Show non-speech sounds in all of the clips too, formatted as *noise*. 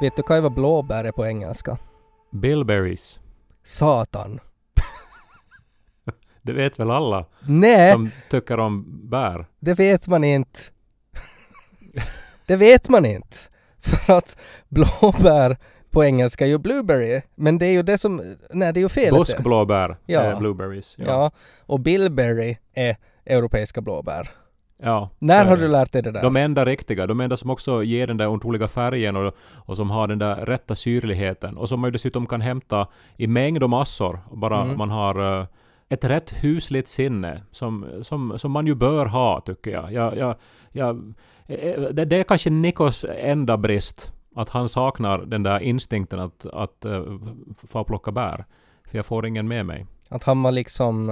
Vet du vad blåbär är på engelska? Bilberries. Satan. *laughs* Det vet väl alla Nej, som tycker om bär. det vet man inte. det vet man inte. *laughs* För att blåbär på engelska är ju blueberry. Men det är ju det som... Nej, det är ju felet. Buskblåbär Ja. är blueberries. Ja. Ja. Och bilberry är europeiska blåbär. Ja När har du lärt dig det där? De enda riktiga, de enda som också ger den där otroliga färgen och, och som har den där rätta syrligheten och som man ju dessutom kan hämta i mängd och massor. Bara Mm. man har eh, ett rätt husligt sinne som, som, som man ju bör ha tycker jag. jag, jag, jag eh, det, det är kanske Nikos enda brist. Att han saknar den där instinkten att, att uh, få plocka bär. För jag får ingen med mig. Att han var liksom...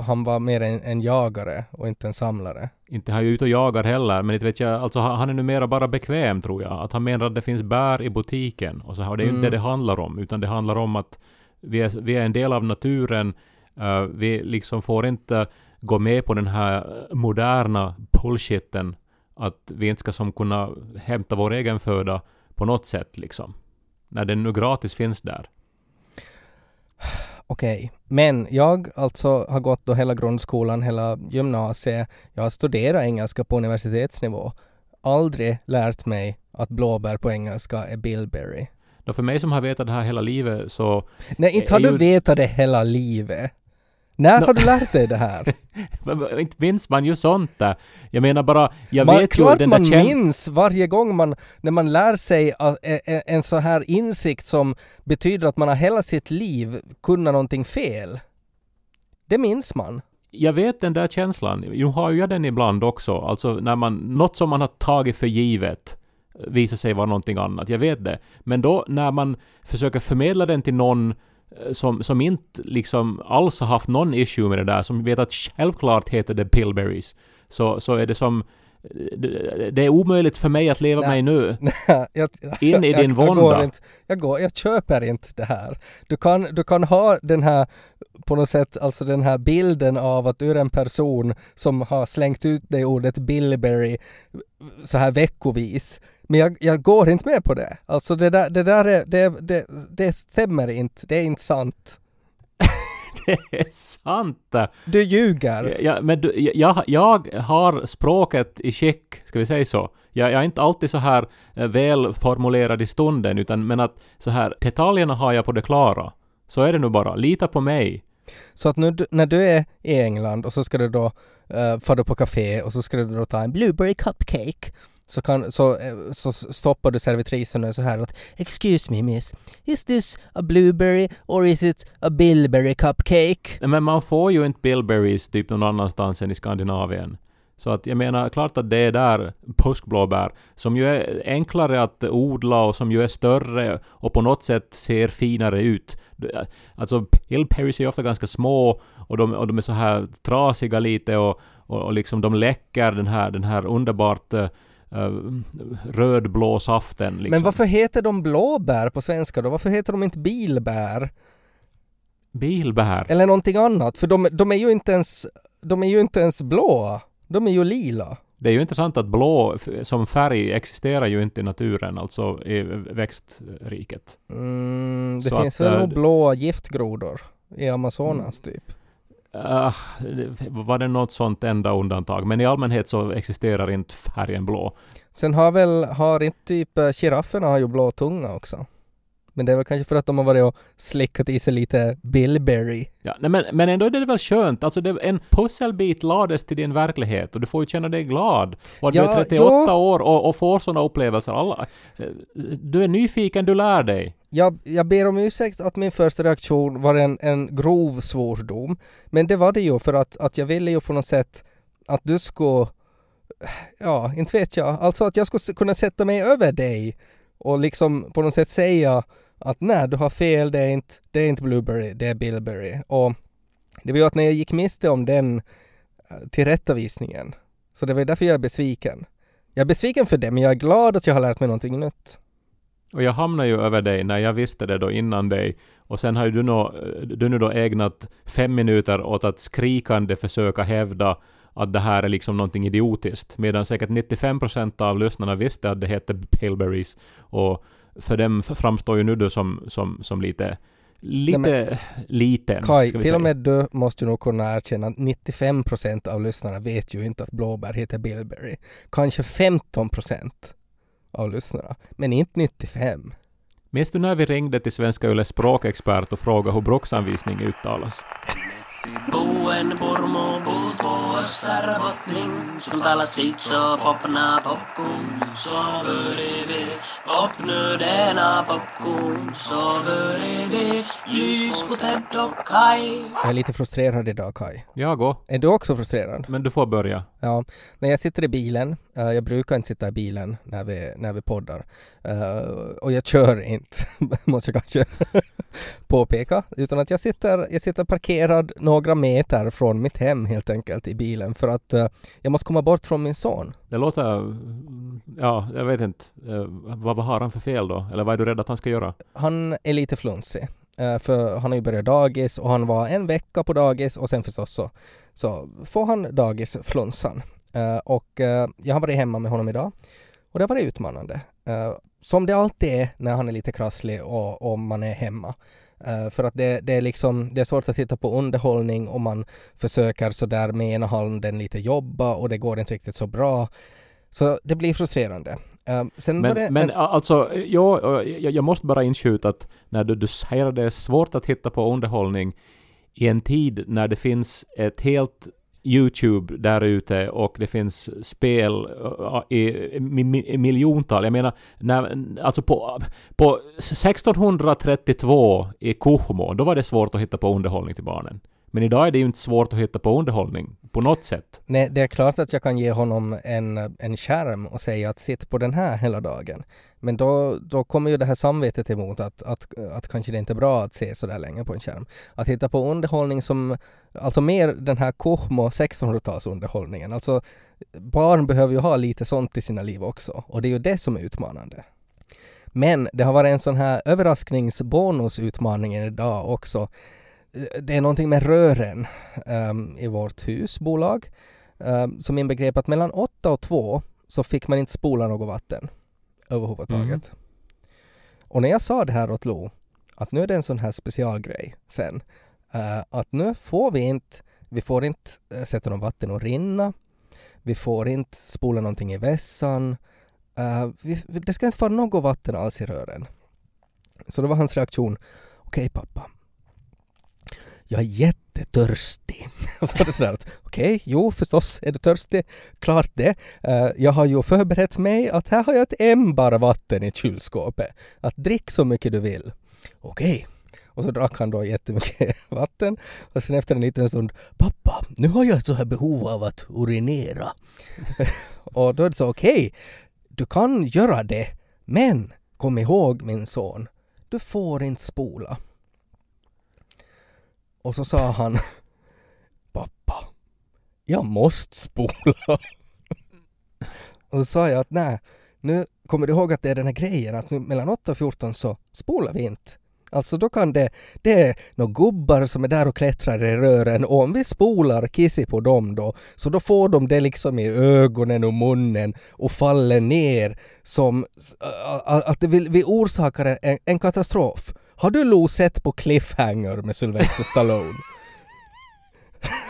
han var mer en, en jagare och inte en samlare. Inte han är ute och jagar heller, men inte vet jag, alltså han är numera bara bekväm tror jag. Att han menar att det finns bär i butiken. Och, så, och det är ju inte Mm. det det handlar om, utan det handlar om att vi är, vi är en del av naturen. eh, vi liksom får inte gå med på den här moderna bullshitten att vi inte ska som kunna hämta vår egen föda på något sätt liksom. När den nu gratis finns där. Okej, men jag alltså har gått då hela grundskolan, hela gymnasiet. Jag har studerat engelska på universitetsnivå. Aldrig lärt mig att blåbär på engelska är bilberry. Då för mig som har vetat det här hela livet så Nej, inte har är du ju- vetat det hela livet. När Nå- har du lärt dig det här? *laughs* Inte minns man ju sånt där. Jag menar bara, jag man, vet ju den där man minns varje gång man, när man lär sig ä- ä- en så här insikt som betyder att man har hela sitt liv kunnat någonting fel. Det minns man. Jag vet den där känslan. Nu har jag den ibland också. Alltså när man... Något som man har tagit för givet visar sig vara någonting annat. Jag vet det. Men då när man försöker förmedla den till någon som, som inte liksom alls har haft någon issue med det där, som vet att självklart heter det Pillberries, så, så är det som... Det, det är omöjligt för mig att leva Nej. mig nu. *laughs* jag, In i jag, din jag, går vånda. inte, jag, går, jag köper inte det här. Du kan, du kan ha den här, på något sätt, alltså den här bilden av att du är en person som har slängt ut det ordet Bilberry så här veckovis. Men jag, jag går inte med på det. Alltså det där, det där är, det, det, det stämmer inte. Det är inte sant. *laughs* Det är sant! Du ljuger. Ja, men du, jag, jag har språket i skick, ska vi säga så. Jag, jag är inte alltid så här eh, välformulerad i stunden, utan men att så här, detaljerna har jag på det klara. Så är det nu bara. Lita på mig. Så att nu, när du är i England och så ska du då uh, fara på café och så ska du då ta en blueberry cupcake så, kan, så, eh, så stoppar du servitrisen och så här att “Excuse me miss, is this a blueberry or is it a bilberry cupcake?” Men man får ju inte Bilberries typ någon annanstans än i Skandinavien. Så att jag menar, klart att det är där påskblåbär, som ju är enklare att odla och som ju är större och på något sätt ser finare ut. Eh, alltså Pillberries är ju ofta ganska små och de, och de är så här trasiga lite och, och, och liksom de läcker den här, den här underbart uh, rödblå saften. Liksom. Men varför heter de blåbär på svenska då? Varför heter de inte bilbär? Bilbär? Eller någonting annat? För de, de är ju inte ens, de är ju inte ens blåa. De är ju lila. Det är ju intressant att blå som färg existerar ju inte i naturen, alltså i växtriket. Mm, det Så finns att, väl eh, nog blåa giftgrodor i Amazonas typ. Uh, var det något sånt enda undantag? Men i allmänhet så existerar inte färgen blå. Sen har väl, har inte typ eh, girafferna har ju blå tunga också. Men det är väl kanske för att de har varit och slickat i sig lite bilberry. Ja, nej, men, men ändå är det väl skönt. Alltså det, en pusselbit lades till din verklighet och du får ju känna dig glad. Och att du Ja, är 38 ja. år och, och får sådana upplevelser. Alla, eh, du är nyfiken, du lär dig. Jag, jag ber om ursäkt att min första reaktion var en, en grov svordom. Men det var det ju för att, att jag ville ju på något sätt att du skulle ja, inte vet jag. Alltså att jag skulle kunna sätta mig över dig och liksom på något sätt säga att nej, du har fel, det är inte, det är inte Blueberry, det är Bilberry. Och det var ju att när jag gick miste om den eh, tillrättavisningen, så det var därför jag är besviken. Jag är besviken för det, men jag är glad att jag har lärt mig någonting nytt. Och jag hamnade ju över dig när jag visste det då innan dig. Och sen har ju du, nå, du nu då ägnat fem minuter åt att skrikande försöka hävda att det här är liksom någonting idiotiskt. Medan säkert 95% av lyssnarna visste att det hette Pillberries. Och för dem framstår ju nu du som, som, som lite... Lite liten. Kai, ska vi till och med du måste ju nog kunna erkänna att 95% av lyssnarna vet ju inte att blåbär heter Billberry. Kanske 15% av lyssnarna, men inte 95. Minns du när vi ringde till Svenska Yles språkexpert och frågade hur bruksanvisning uttalas? Buen purmo puutuossa robotning, som talar sitt så popna popcorn, så börjar vi popnu denna popcorn, så börjar vi lys på Ted och Kai. Jag är lite frustrerad idag Kai. Ja, gå. Är du också frustrerad? Men du får börja. Ja, när jag sitter i bilen, eh, jag brukar inte sitta i bilen när vi, när vi poddar, eh, och jag kör inte, *laughs* måste jag kanske *laughs* påpeka, utan att jag sitter, jag sitter parkerad några meter från mitt hem helt enkelt i bilen för att eh, jag måste komma bort från min son. Det låter... Ja, jag vet inte. Vad, vad har han för fel då? Eller vad är du rädd att han ska göra? Han är lite flunsig, Eh, för han har ju börjat dagis och han var en vecka på dagis och sen förstås så, så får han dagisflunsan. Eh, och eh, jag har varit hemma med honom idag och det har varit utmanande. Som det alltid är när han är lite krasslig och, och man är hemma. För att det, det är liksom, det är svårt att titta på underhållning om man försöker sådär med ena handen lite jobba och det går inte riktigt så bra. Så det blir frustrerande. Eh, Sen var det Men, men en, alltså, ja, jag, jag måste bara inskjuta att när du, du säger att det är svårt att hitta på underhållning i en tid när det finns ett helt YouTube där ute och det finns spel uh, i mi- mi- miljontal. Jag menar, när, alltså på, på 1632 i Kuhmo, då var det svårt att hitta på underhållning till barnen. Men idag är det ju inte svårt att hitta på underhållning på något sätt. Nej, det är klart att jag kan ge honom en, en skärm och säga att sitt på den här hela dagen. Men då, då kommer ju det här samvetet emot att, att, att kanske det inte är bra att se så där länge på en skärm. Att hitta på underhållning som, alltså mer den här Kohmo 1600-talsunderhållningen. Alltså barn behöver ju ha lite sånt i sina liv också och det är ju det som är utmanande. Men det har varit en sån här överraskningsbonusutmaning idag också. Det är någonting med rören ehm, i vårt husbolag um, som inbegrep att mellan 8 och 2 så fick man inte spola något vatten överhuvudtaget. Och när jag sa det här åt Lo, att nu är det en sån här specialgrej sen, eh, att nu får vi inte, vi får inte eh, sätta något vatten att rinna, vi får inte spola någonting i vässan, eh, vi, det ska inte vara något vatten alls i rören. Så då var hans reaktion, okej pappa, jag är jättetörstig. *laughs* Och så var det sådär att okej, jo förstås är du törstig, klart det. Eh, jag har ju förberett mig att här har jag ett ämbar vatten i kylskåpet. Att drick så mycket du vill. Okej. Och så drack han då jättemycket *laughs* vatten och sen efter en liten stund Pappa, nu har jag ett så här behov av att urinera. *laughs* och då är det så okej, du kan göra det men kom ihåg min son, du får inte spola. Och så sa han Pappa, jag måste spola. och så sa jag att nej, nu kommer du ihåg att det är den här grejen att nu mellan 8 och 14 så spolar vi inte. Alltså då kan det, det är några gubbar som är där och klättrar i rören och om vi spolar kissi på dem då så då får de det liksom i ögonen och munnen och faller ner som att vi orsakar en, en katastrof. Har du Lo sett på Cliffhanger med Sylvester Stallone?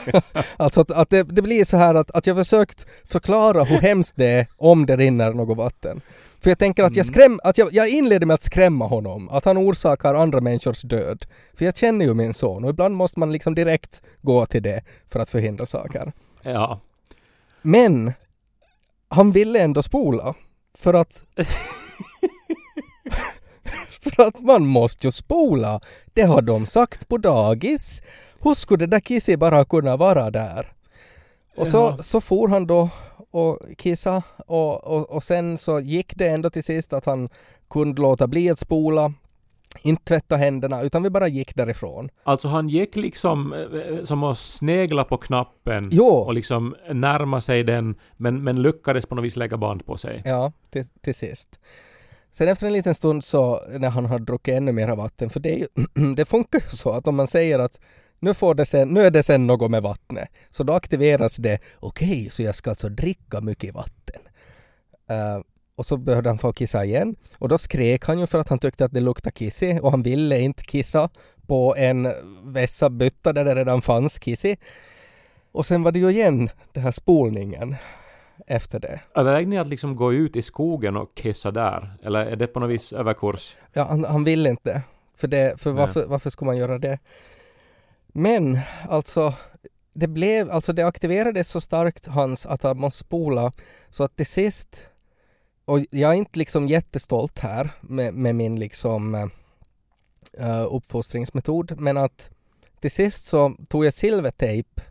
*laughs* alltså att, att det, det blir så här att, att jag försökt förklara hur hemskt det är om det rinner något vatten. För jag tänker att jag, skräm, att jag, jag inleder med att skrämma honom, att han orsakar andra människors död. För jag känner ju min son och ibland måste man liksom direkt gå till det för att förhindra saker. Ja. Men han ville ändå spola för att *laughs* *laughs* för att man måste ju spola. Det har de sagt på dagis. Hur skulle det där kisset bara kunna vara där? Och så, Ja. så for han då och kissa och, och, och sen så gick det ändå till sist att han kunde låta bli att spola, inte tvätta händerna, utan vi bara gick därifrån. Alltså han gick liksom eh, som att snegla på knappen Jo. och liksom närma sig den men, men lyckades på något vis lägga band på sig. Ja, till, till sist. Sen efter en liten stund så när han har druckit ännu mer vatten, för det, är ju, *clears throat* det funkar ju så att om man säger att nu, får det sen, nu är det sen något med vattnet, så då aktiveras det, okej, så jag ska alltså dricka mycket vatten. Uh, och så behövde han få kissa igen och då skrek han ju för att han tyckte att det luktade kissi och han ville inte kissa på en vässad bytta där det redan fanns kissi. Och sen var det ju igen den här spolningen efter det. Övervägde ni att liksom gå ut i skogen och kissa där? Eller är det på något vis överkurs? Ja, han, han vill inte. För, det, för Nej. varför, varför ska man göra det? Men alltså, det blev, alltså det aktiverades så starkt hans att han måste spola så att till sist, och jag är inte liksom jättestolt här med, med min liksom uh, uppfostringsmetod, men att till sist så tog jag silvertejp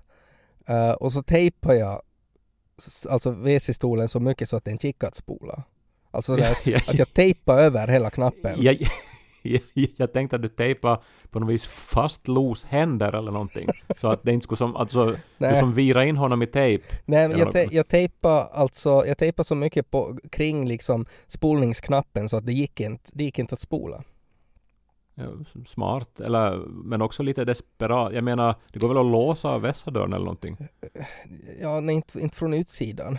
eh, och så tejpade jag alltså WC-stolen så mycket så att den gick att spola. Alltså så att, att jag tejpade över hela knappen. Jag, jag, jag tänkte att du tejpade på något vis fast Los händer eller någonting. Så att det inte skulle som, alltså, du som vira in honom i tejp. Nej, men jag, te- jag tejpade alltså, jag tejpade så mycket på, kring liksom spolningsknappen så att det gick inte, det gick inte att spola. Ja, smart, eller, men också lite desperat. Jag menar, det går väl att låsa vässadörren eller någonting? Ja, nej, inte, inte från utsidan.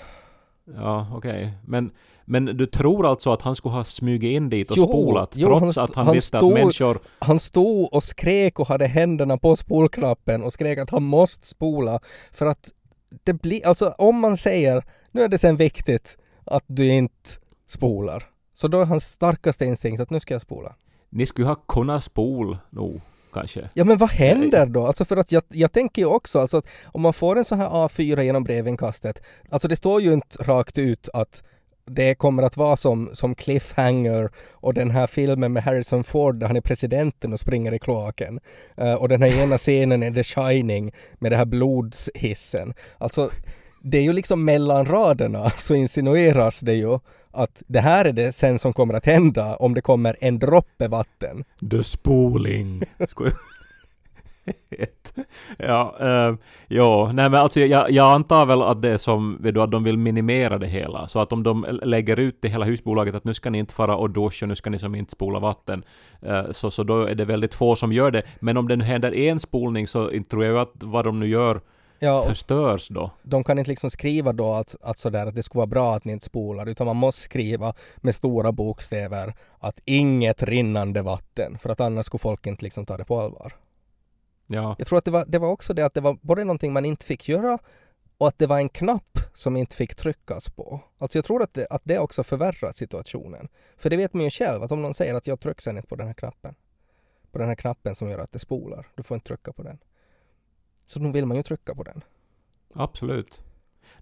Ja, okej. Men, men du tror alltså att han skulle ha smugit in dit och Jo, spolat jo, trots han att han, han visste stod- att människor... Han stod och skrek och hade händerna på spolknappen och skrek att han måste spola för att det blir, alltså om man säger nu är det sen viktigt att du inte spolar så då är hans starkaste instinkt att nu ska jag spola. Ni skulle ha kunnat spol nog, kanske. Ja men vad händer då? Alltså för att jag, jag tänker ju också alltså att om man får en sån här A4 genom brevinkastet, alltså det står ju inte rakt ut att det kommer att vara som, som Cliffhanger och den här filmen med Harrison Ford där han är presidenten och springer i kloaken. Eh, och den här ena scenen är The Shining med det här blodshissen. Alltså det är ju liksom mellan raderna *laughs* så insinueras det ju att det här är det sen som kommer att hända om det kommer en droppe vatten. The spoling. *laughs* Ja, uh, ja, nej men alltså jag, jag antar väl att det är som, vet du, att de vill minimera det hela. Så att om de lägger ut det hela husbolaget att nu ska ni inte fara och duscha, nu ska ni som inte spola vatten. eh, så, så då är det väldigt få som gör det. Men om det nu händer en spolning så tror jag att vad de nu gör Ja, förstörs då. de kan inte liksom skriva då att, att, sådär, att det skulle vara bra att ni inte spolar utan man måste skriva med stora bokstäver att inget rinnande vatten för att annars skulle folk inte liksom ta det på allvar. Ja. Jag tror att det var, det var också det att det var både någonting man inte fick göra och att det var en knapp som inte fick tryckas på. Alltså jag tror att det, att det också förvärrar situationen. För det vet man ju själv att om någon säger att jag trycker inte på den här knappen. På den här knappen som gör att det spolar. Du får inte trycka på den. Så då vill man ju trycka på den. Absolut.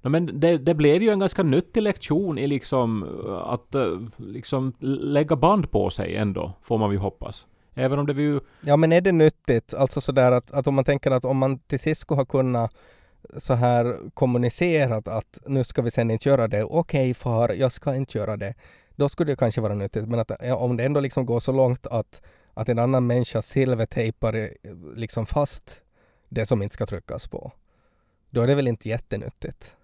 No, men det, det blev ju en ganska nyttig lektion i liksom eh, att eh, liksom lägga band på sig ändå, får man ju hoppas. Även om det var ju... Ja men är det nyttigt, alltså sådär att, att om man tänker att om man till sist skulle ha kunnat så här kommunicerat att nu ska vi sen inte göra det, okej far, jag ska inte göra det. Då skulle det kanske vara nyttigt, men att ja, om det ändå liksom går så långt att, att en annan människa silvertejpar eh, liksom fast det som inte ska tryckas på, då är det väl inte jättenyttigt.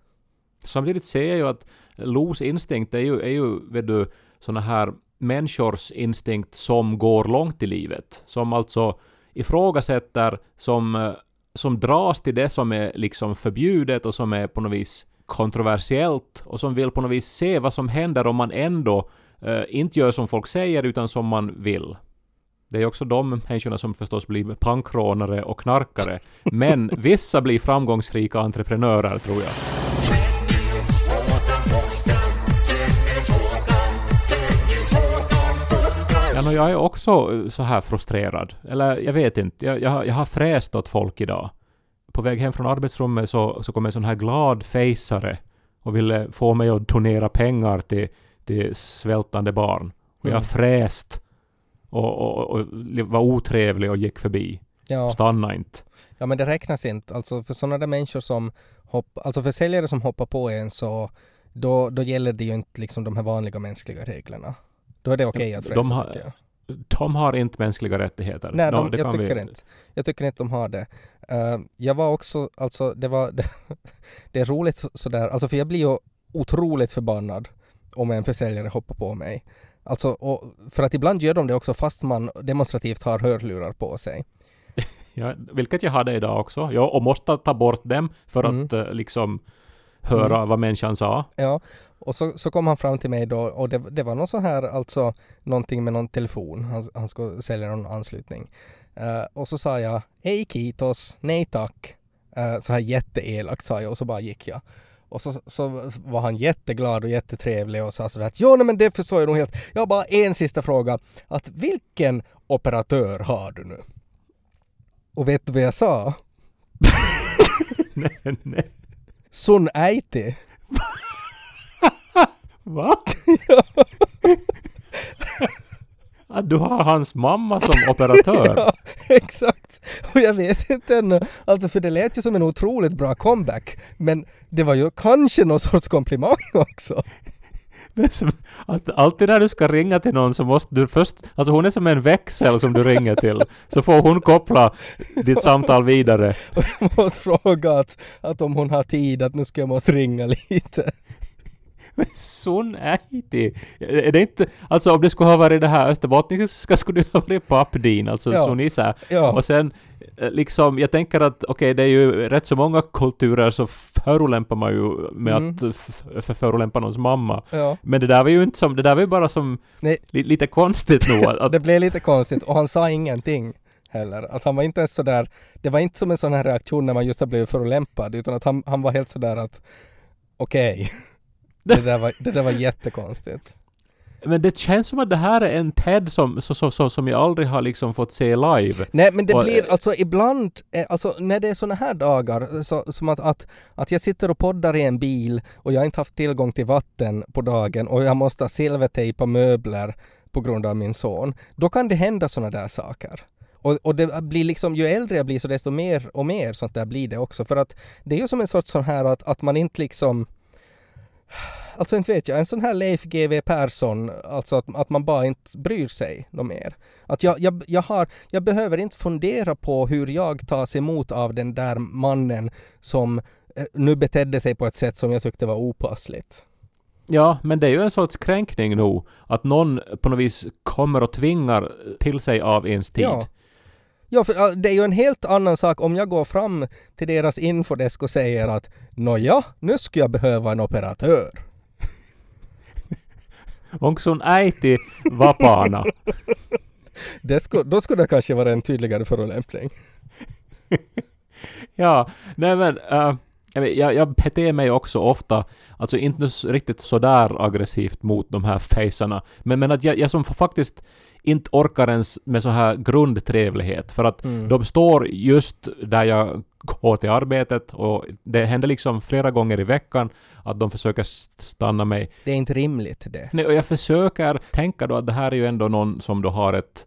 Samtidigt ser jag ju att Los instinkt är ju, är ju vet du, såna här människors instinkt som går långt i livet. Som alltså ifrågasätter, som, eh, som dras till det som är liksom förbjudet och som är på något vis kontroversiellt och som vill på något vis se vad som händer om man ändå eh, inte gör som folk säger utan som man vill. Det är också de människorna som förstås blir pankrånare och knarkare. Men vissa blir framgångsrika entreprenörer tror jag. Ja, no, jag är också eh, så här frustrerad. Eller jag vet inte. Jag, jag, har- jag har fräst åt folk idag. På väg hem från arbetsrummet så, så kom en sån här glad fejsare och ville få mig att donera pengar till, till svältande barn. Och jag Mm. fräst och, och, och var otrevlig och gick förbi. Ja. Stanna inte. Ja men det räknas inte. Alltså för sådana där människor som hoppa, alltså försäljare som hoppar på en så då, då gäller det ju inte liksom de här vanliga mänskliga reglerna. Då är det okej att De frälsa har- tycker jag. De har inte mänskliga rättigheter. Nej, de, det jag kan vi- tycker inte. Jag tycker inte de har det. Eh, jag var också, alltså det var, det, *laughs* det är roligt så- sådär, alltså för jag blir ju otroligt förbannad om en försäljare hoppar på mig. Alltså, och för att ibland gör de det också fast man demonstrativt har hörlurar på sig. *laughs* Ja, vilket jag hade idag också. Ja, och måste ta bort dem för Mm. att eh, liksom höra vad människan sa. Ja, och så, så kom han fram till mig då och det, det var någon sån här, alltså någonting med någon telefon, han, han skulle sälja någon anslutning. Eh, och så sa jag, ej kitos, nej tack. Eh, så här jätteelakt sa jag och så bara gick jag. Och så, så var han jätteglad och jättetrevlig och sa sådär att jo nej men det förstår jag nog helt. Jag har bara en sista fråga. Att vilken operatör har du nu? Och vet du vad jag sa? *laughs* nej, nej. Sun äiti. *laughs* Va? *laughs* Att du har hans mamma som operatör? Ja, exakt. Och *laughs* jag vet inte ännu, alltså för det lät ju som en otroligt bra comeback. Men det var ju kanske någon sorts komplimang *laughs* också. Att alltid när du ska ringa till någon så måste du först... Alltså hon är som en växel som du ringer till. Så får hon koppla ditt samtal vidare. *laughs* Och jag måste fråga att, att om hon har tid, att nu ska jag måste ringa lite. Men Sun äiti. Är det inte... Alltså om det skulle ha varit det här österbottniska skulle det ha varit pappdin, alltså Ja. Sun isä. Ja, Och sen liksom, jag tänker att okej, det är ju rätt så många kulturer så förolämpar man ju med Mm. att f- förolämpa någons mamma. ja. Men det där var ju inte som, det där var ju bara som Nej. li, lite konstigt nog. *laughs* Att, Det blev lite konstigt och han sa ingenting heller. Att han var inte ens sådär, det var inte som en sån här reaktion när man just har blivit förolämpad utan att han, han var helt sådär att okej. *laughs* Det, där var, det där var jättekonstigt. Men det känns som att det här är en TED som, så, så, så, som jag aldrig har liksom fått se live. Nej men det Och, blir eh, alltså ibland, eh, alltså när det är såna här dagar, så, som att, att, att jag sitter och poddar i en bil och jag har inte haft tillgång till vatten på dagen och jag måste silvertejpa möbler på grund av min son, då kan det hända såna där saker. Och, och det blir liksom, ju äldre jag blir så desto mer och mer sånt där blir det också. För att det är ju som en sorts sån här att, att man inte liksom Alltså inte vet jag, en sån här Leif GW Persson, alltså att, att man bara inte bryr sig något mer. Att jag, jag, jag, har, jag behöver inte fundera på hur jag tas emot av den där mannen som eh, nu betedde sig på ett sätt som jag tyckte var opassligt. Ja, men det är ju en sorts kränkning nog. Att någon på något vis kommer och tvingar till sig av ens tid. Ja. Ja, för det är ju en helt annan sak om jag går fram till deras infodesk och säger att nåja, nu skulle jag behöva en operatör. Onko sun äiti vapaana? *laughs* Det skulle, då skulle det kanske vara en tydligare förolämpning. *laughs* ja, nej men... äh, jag, jag, beter mig också ofta, alltså inte riktigt sådär aggressivt mot de här facerna, men, men att jag, jag som faktiskt inte orkar ens med så här grundtrevlighet, för att Mm. de står just där jag går till arbetet och det händer liksom flera gånger i veckan att de försöker st- stanna mig. Det är inte rimligt det. Nej, och jag försöker tänka då att det här är ju ändå någon som då har ett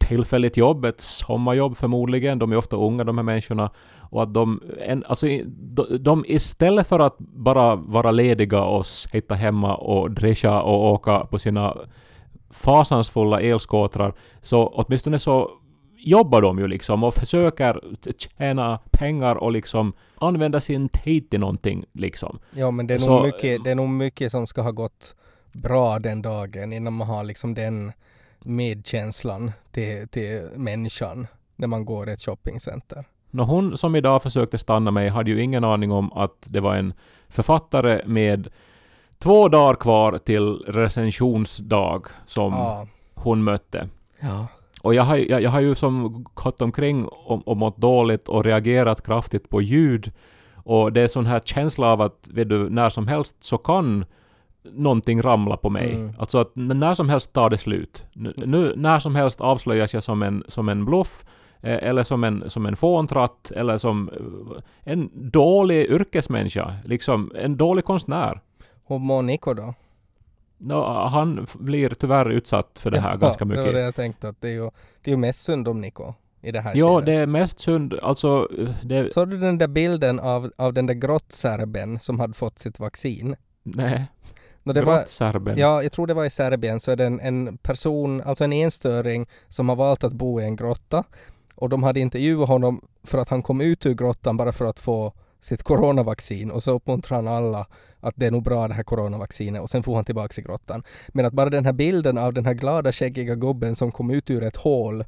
tillfälligt jobb, ett sommarjobb förmodligen. De är ofta unga de här människorna. Och att de, en, alltså, de, de istället för att bara vara lediga och sitta hemma och drescha och åka på sina fasansfulla elskåtrar, så åtminstone så jobbar de ju liksom och försöker tjäna pengar och liksom använda sin tid till någonting liksom. Ja, men det är, Så, nog mycket, det är nog mycket som ska ha gått bra den dagen innan man har liksom den medkänslan till, till människan när man går i ett shoppingcenter. Nå, hon som idag försökte stanna mig hade ju ingen aning om att det var en författare med två dagar kvar till recensionsdag som Ja. hon mötte. ja. Och jag har, jag, jag har ju som gått omkring och, och mått dåligt och reagerat kraftigt på ljud. Och det är sån här känsla av att vet du, när som helst så kan någonting ramla på mig. Mm. Alltså att när som helst tar det slut. Nu, nu, när som helst avslöjas jag som en, som en bluff eh, eller som en, som en fåntratt eller som eh, en dålig yrkesmänniska. Liksom en dålig konstnär. Hur mår Niko då? Nå, han blir tyvärr utsatt för det här ganska Det var mycket. det jag tänkte att det är ju, det är ju mest synd om Niko. i det här Ja, skedet. det är mest synd. Alltså, det... Såg du den där bilden av, av den där grottserben som hade fått sitt vaccin? Nej. Nå, det var, ja, jag tror det var i Serbien, så är det en, en person, alltså en enstöring som har valt att bo i en grotta och de hade intervjuat honom för att han kom ut ur grottan bara för att få sitt coronavaccin och så uppmuntrar han alla att det är nog bra det här coronavaccinet och sen får han tillbaka i grottan. Men att bara den här bilden av den här glada skäggiga gubben som kom ut ur ett hål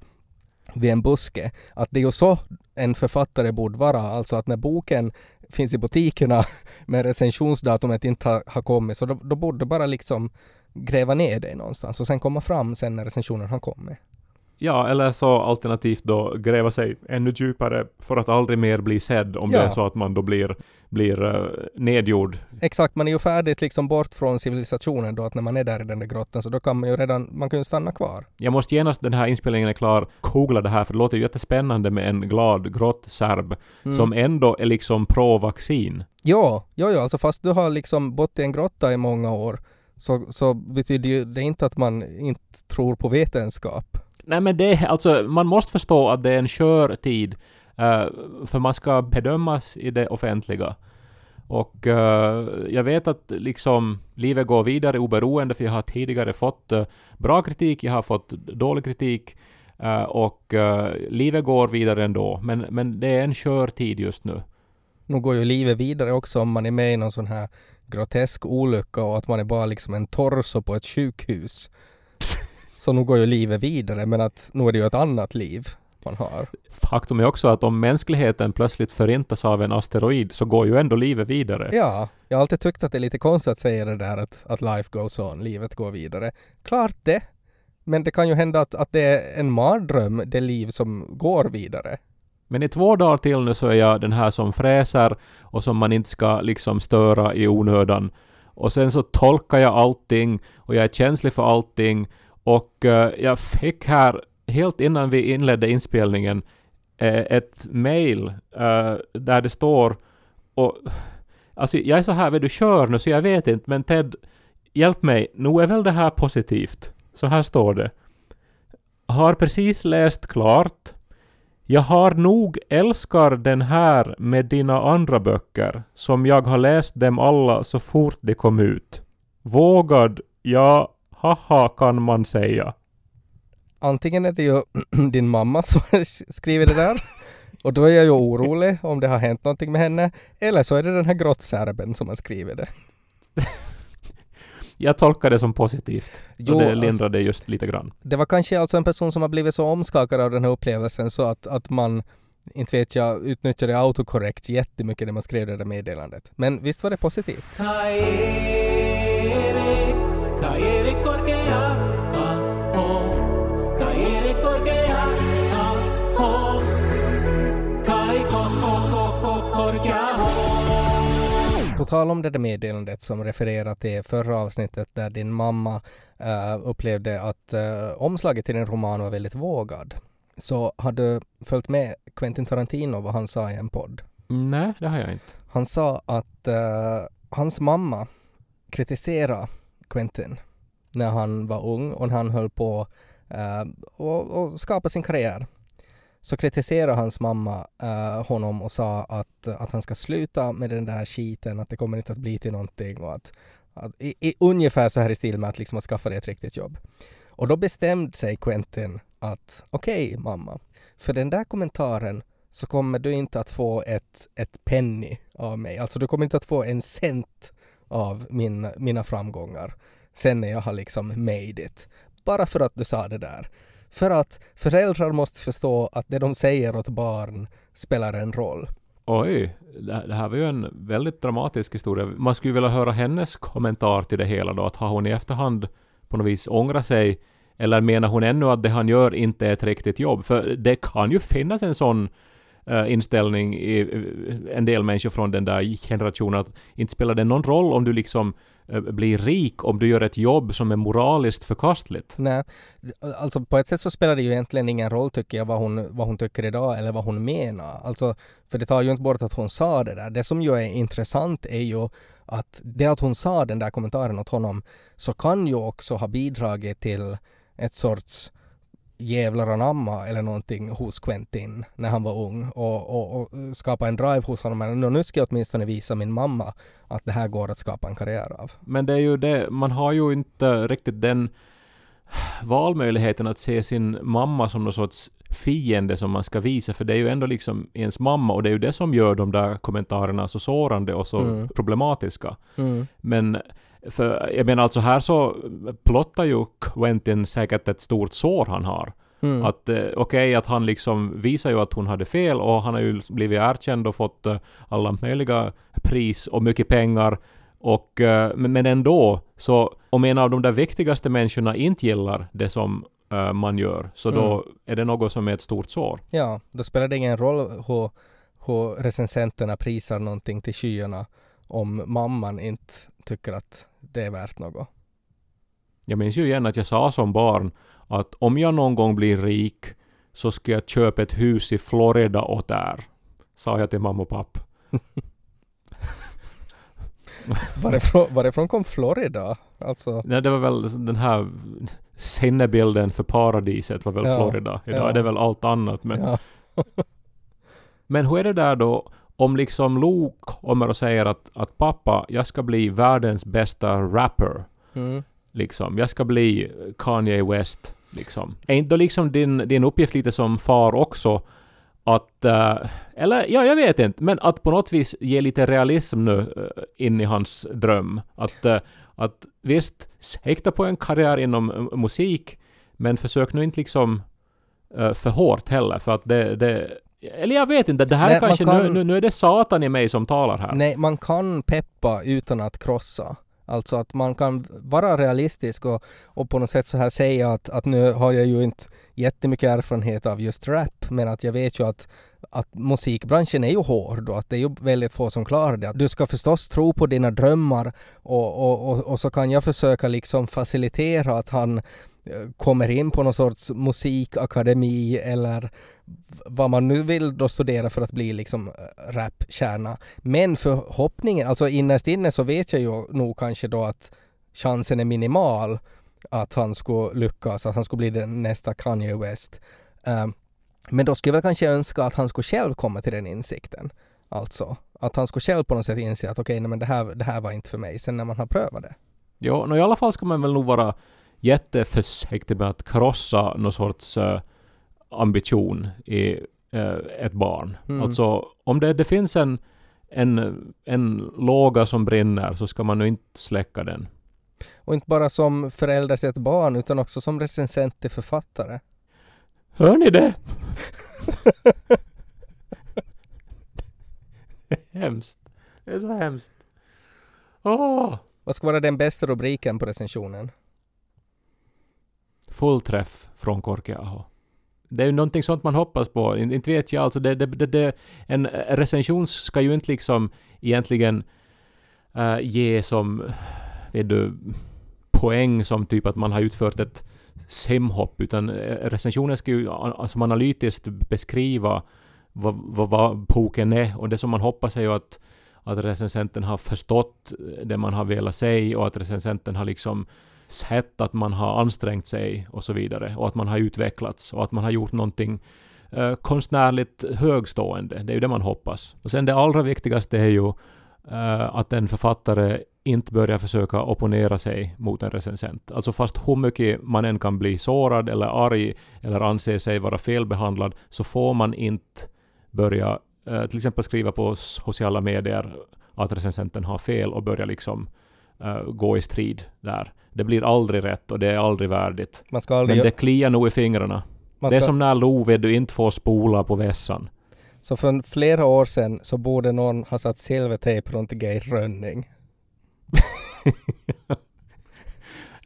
vid en buske, att det är ju så en författare borde vara, alltså att när boken finns i butikerna *laughs* men recensionsdatumet inte har, har kommit så då, då borde du bara liksom gräva ner dig någonstans och sen komma fram sen när recensionen har kommit. Ja, eller så alternativt då gräva sig ännu djupare för att aldrig mer bli sedd om Ja. det är så att man då blir, blir uh, nedgjord. Exakt, man är ju färdigt liksom bort från civilisationen då att när man är där i den där grottan så då kan man ju redan, man kan ju stanna kvar. Jag måste genast, den här inspelningen är klar, googla det här för det låter ju jättespännande med en glad grottserb Mm. som ändå är liksom pro-vaccin. Ja, ja, ja, alltså fast du har liksom bott i en grotta i många år så, så betyder ju det inte att man inte tror på vetenskap. Nej men det, alltså man måste förstå att det är en skör tid. Eh, för man ska bedömas i det offentliga. Och uh, jag vet att liksom livet går vidare oberoende för jag har tidigare fått uh, bra kritik, jag har fått dålig kritik Uh, och livet går vidare ändå. Men, men det är en skör tid just nu. Nu går ju livet vidare också om man är med i någon sån här grotesk olycka och att man är bara liksom en torso på ett sjukhus. Så nu går ju livet vidare men att nu är det ju ett annat liv man har. Faktum är också att om mänskligheten plötsligt förintas av en asteroid så går ju ändå livet vidare. Ja, jag har alltid tyckt att det är lite konstigt att säga det där att, att life goes on, livet går vidare. Klart det, men det kan ju hända att, att det är en mardröm, det liv som går vidare. Men i två dagar till nu så är jag den här som fräser och som man inte ska liksom störa i onödan. Och sen så tolkar jag allting och jag är känslig för allting och eh, jag fick här helt innan vi inledde inspelningen eh, ett mail eh, där det står och alltså jag är så här, vet du, kör nu så jag vet inte men Ted, hjälp mig, nu är väl det här positivt? Så här står det. Har precis läst klart jag har nog älskar den här med dina andra böcker, som jag har läst dem alla så fort de kom ut. Vågad, ja, haha kan man säga. Antingen är det ju *clears throat* din mamma som *laughs* skriver det där *laughs* och då är jag ju orolig om det har hänt någonting med henne. Eller så är det den här grottserben som har skrivit det. Jag tolkar det som positivt. Jo, och det alltså- lindrade just lite grann. Det var kanske alltså en person som har blivit så omskakad av den här upplevelsen så att, att man, inte vet jag, utnyttjade autokorrekt jättemycket när man skrev det där meddelandet. Men visst var det positivt? Kairi, Kairi korkea, aho. Kairi korkea, aho. Kai ko, ko, ko, ko, korkea, ho. På tal om det där meddelandet som refererar till förra avsnittet där din mamma eh, upplevde att eh, omslaget till din roman var väldigt vågad. Så har du följt med Quentin Tarantino vad han sa i en podd? Nej, det har jag inte. Han sa att eh, hans mamma kritiserade Quentin när han var ung och när han höll på eh, och, och skapa sin karriär. Så kritiserade hans mamma eh, honom och sa att, att han ska sluta med den där skiten, att det kommer inte att bli till någonting och att, att i, i, ungefär så här i stil med att, liksom att skaffa dig ett riktigt jobb. Och då bestämde sig Quentin att okej mamma, för den där kommentaren så kommer du inte att få ett, ett penny av mig. Alltså du kommer inte att få en cent av min, mina framgångar sen när jag har liksom made it. Bara för att du sa det där. För att föräldrar måste förstå att det de säger åt barn spelar en roll. Oj, det här var ju en väldigt dramatisk historia. Man skulle vilja höra hennes kommentar till det hela då. Att har hon i efterhand på något vis ångrat sig? Eller menar hon ännu att det han gör inte är ett riktigt jobb? För det kan ju finnas en sån Eh, inställning i en del människor från den där generationen att inte spelar det någon roll om du liksom eh, blir rik om du gör ett jobb som är moraliskt förkastligt. Nej, alltså på ett sätt så spelar det ju egentligen ingen roll tycker jag vad hon, vad hon tycker idag eller vad hon menar. Alltså, för det tar ju inte bort att hon sa det där. Det som ju är intressant är ju att det att hon sa den där kommentaren åt honom så kan ju också ha bidragit till ett sorts jävlar anamma eller någonting hos Quentin när han var ung och, och, och skapa en drive hos honom. Men nu ska jag åtminstone visa min mamma att det här går att skapa en karriär av. Men det är ju det, man har ju inte riktigt den valmöjligheten att se sin mamma som någon sorts fiende som man ska visa, för det är ju ändå liksom ens mamma och det är ju det som gör de där kommentarerna så sårande och så Mm. problematiska. Mm. Men för, jag menar alltså här så plottar ju Quentin säkert ett stort sår han har. Mm. Att eh, okej att han liksom visar ju att hon hade fel och han har ju blivit erkänd och fått eh, alla möjliga pris och mycket pengar. Och, eh, men ändå, så om en av de där viktigaste människorna inte gillar det som eh, man gör, så då Mm. är det något som är ett stort sår. Ja, då spelar det ingen roll hur, hur recensenterna prisar någonting till skyarna om mamman inte tycker att det är värt något. Jag minns ju igen att jag sa som barn att om jag någon gång blir rik så ska jag köpa ett hus i Florida åt er. Sa jag till mamma och pappa. *laughs* Varifrån, varifrån kom Florida? Alltså, Nej, det var väl den här sinnebilden för paradiset var väl Ja, Florida. Idag ja. är det väl allt annat. Men, ja. men hur är det där då om liksom Luke kommer och säger att, att pappa, jag ska bli världens bästa rapper. Mm. Liksom. Jag ska bli Kanye West. Liksom. Är inte då liksom din, din uppgift lite som far också att... eh, eller ja, jag vet inte. Men att på något vis ge lite realism nu eh, in i hans dröm. Att, eh, att visst, sikta på en karriär inom musik, men försök nu inte liksom för hårt heller. För att det... det eller jag vet inte, det här Nej, kanske... kan- Nu, nu, nu är det Satan i mig som talar här. Nej, man kan peppa utan att krossa. Alltså att man kan vara realistisk och, och på något sätt så här säga att, att nu har jag ju inte jättemycket erfarenhet av just rap men att jag vet ju att, att musikbranschen är ju hård och att det är ju väldigt få som klarar det. Du ska förstås tro på dina drömmar och, och, och, och så kan jag försöka liksom facilitera att han eh, kommer in på någon sorts musikakademi eller vad man nu vill då studera för att bli liksom eh, rapkärna. Men förhoppningen, alltså innerst inne så vet jag ju nog kanske då att chansen är minimal att han skulle lyckas, att han skulle bli den nästa Kanye West. Um, men då skulle jag väl kanske önska att han skulle själv komma till den insikten. Alltså, att han skulle själv på något sätt inse att okej, nej, men det här, det här var inte för mig, sen när man har prövat det. Ja, no, i alla fall ska man väl nog vara jätteförsiktig med att krossa någon sorts uh ambition i eh, ett barn. Mm. Alltså, om det, det finns en, en, en låga som brinner så ska man nu inte släcka den. Och inte bara som förälder till ett barn utan också som recensent till författare. Hör ni det? det *laughs* är hemskt. Det är så hemskt. Åh! Vad ska vara den bästa rubriken på recensionen? Fullträff från Korkeaho. Det är ju någonting sånt man hoppas på. Inte vet jag alltså. Det, det, det, det, en recension ska ju inte liksom egentligen uh, ge som, vet du, poäng som typ att man har utfört ett simhopp. Utan eh, recensionen ska ju som alltså analytiskt beskriva vad, vad, vad boken är. Och det som man hoppas är ju att, att recensenten har förstått eh, det man har velat säga och att recensenten har liksom sett att man har ansträngt sig och så vidare och att man har utvecklats och att man har gjort någonting eh, konstnärligt högstående. Det är ju det man hoppas. Och sen det allra viktigaste är ju eh, att en författare inte börjar försöka opponera sig mot en recensent. Alltså fast hur mycket man än kan bli sårad eller arg eller anse sig vara felbehandlad så får man inte börja eh, till exempel skriva på sociala medier att recensenten har fel och börja liksom eh, gå i strid där. Det blir aldrig rätt och det är aldrig värdigt. Ska aldrig Men det kliar nog i fingrarna. man Det är ska, som när Love du inte får spola på vässan. Så för flera år sedan så borde någon ha satt silvertejp runt Geir Rönning. *laughs*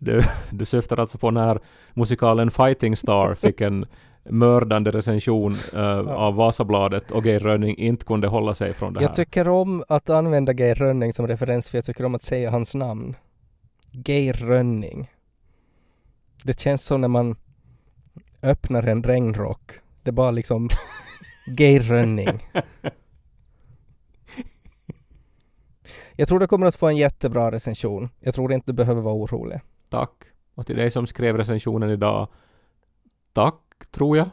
Du, du syftar alltså på när musikalen Fighting Star fick en mördande recension *laughs* eh, av Vasabladet och Geir Rönning inte kunde hålla sig från det här. Jag tycker om att använda Geir Rönning som referens för jag tycker om att säga hans namn. Geir Rönning. Det känns som när man öppnar en regnrock. Det är bara liksom *laughs* Geir Rönning. Jag tror det kommer att få en jättebra recension. Jag tror inte du behöver vara orolig. Tack. Och till dig som skrev recensionen idag, tack. Tror jag.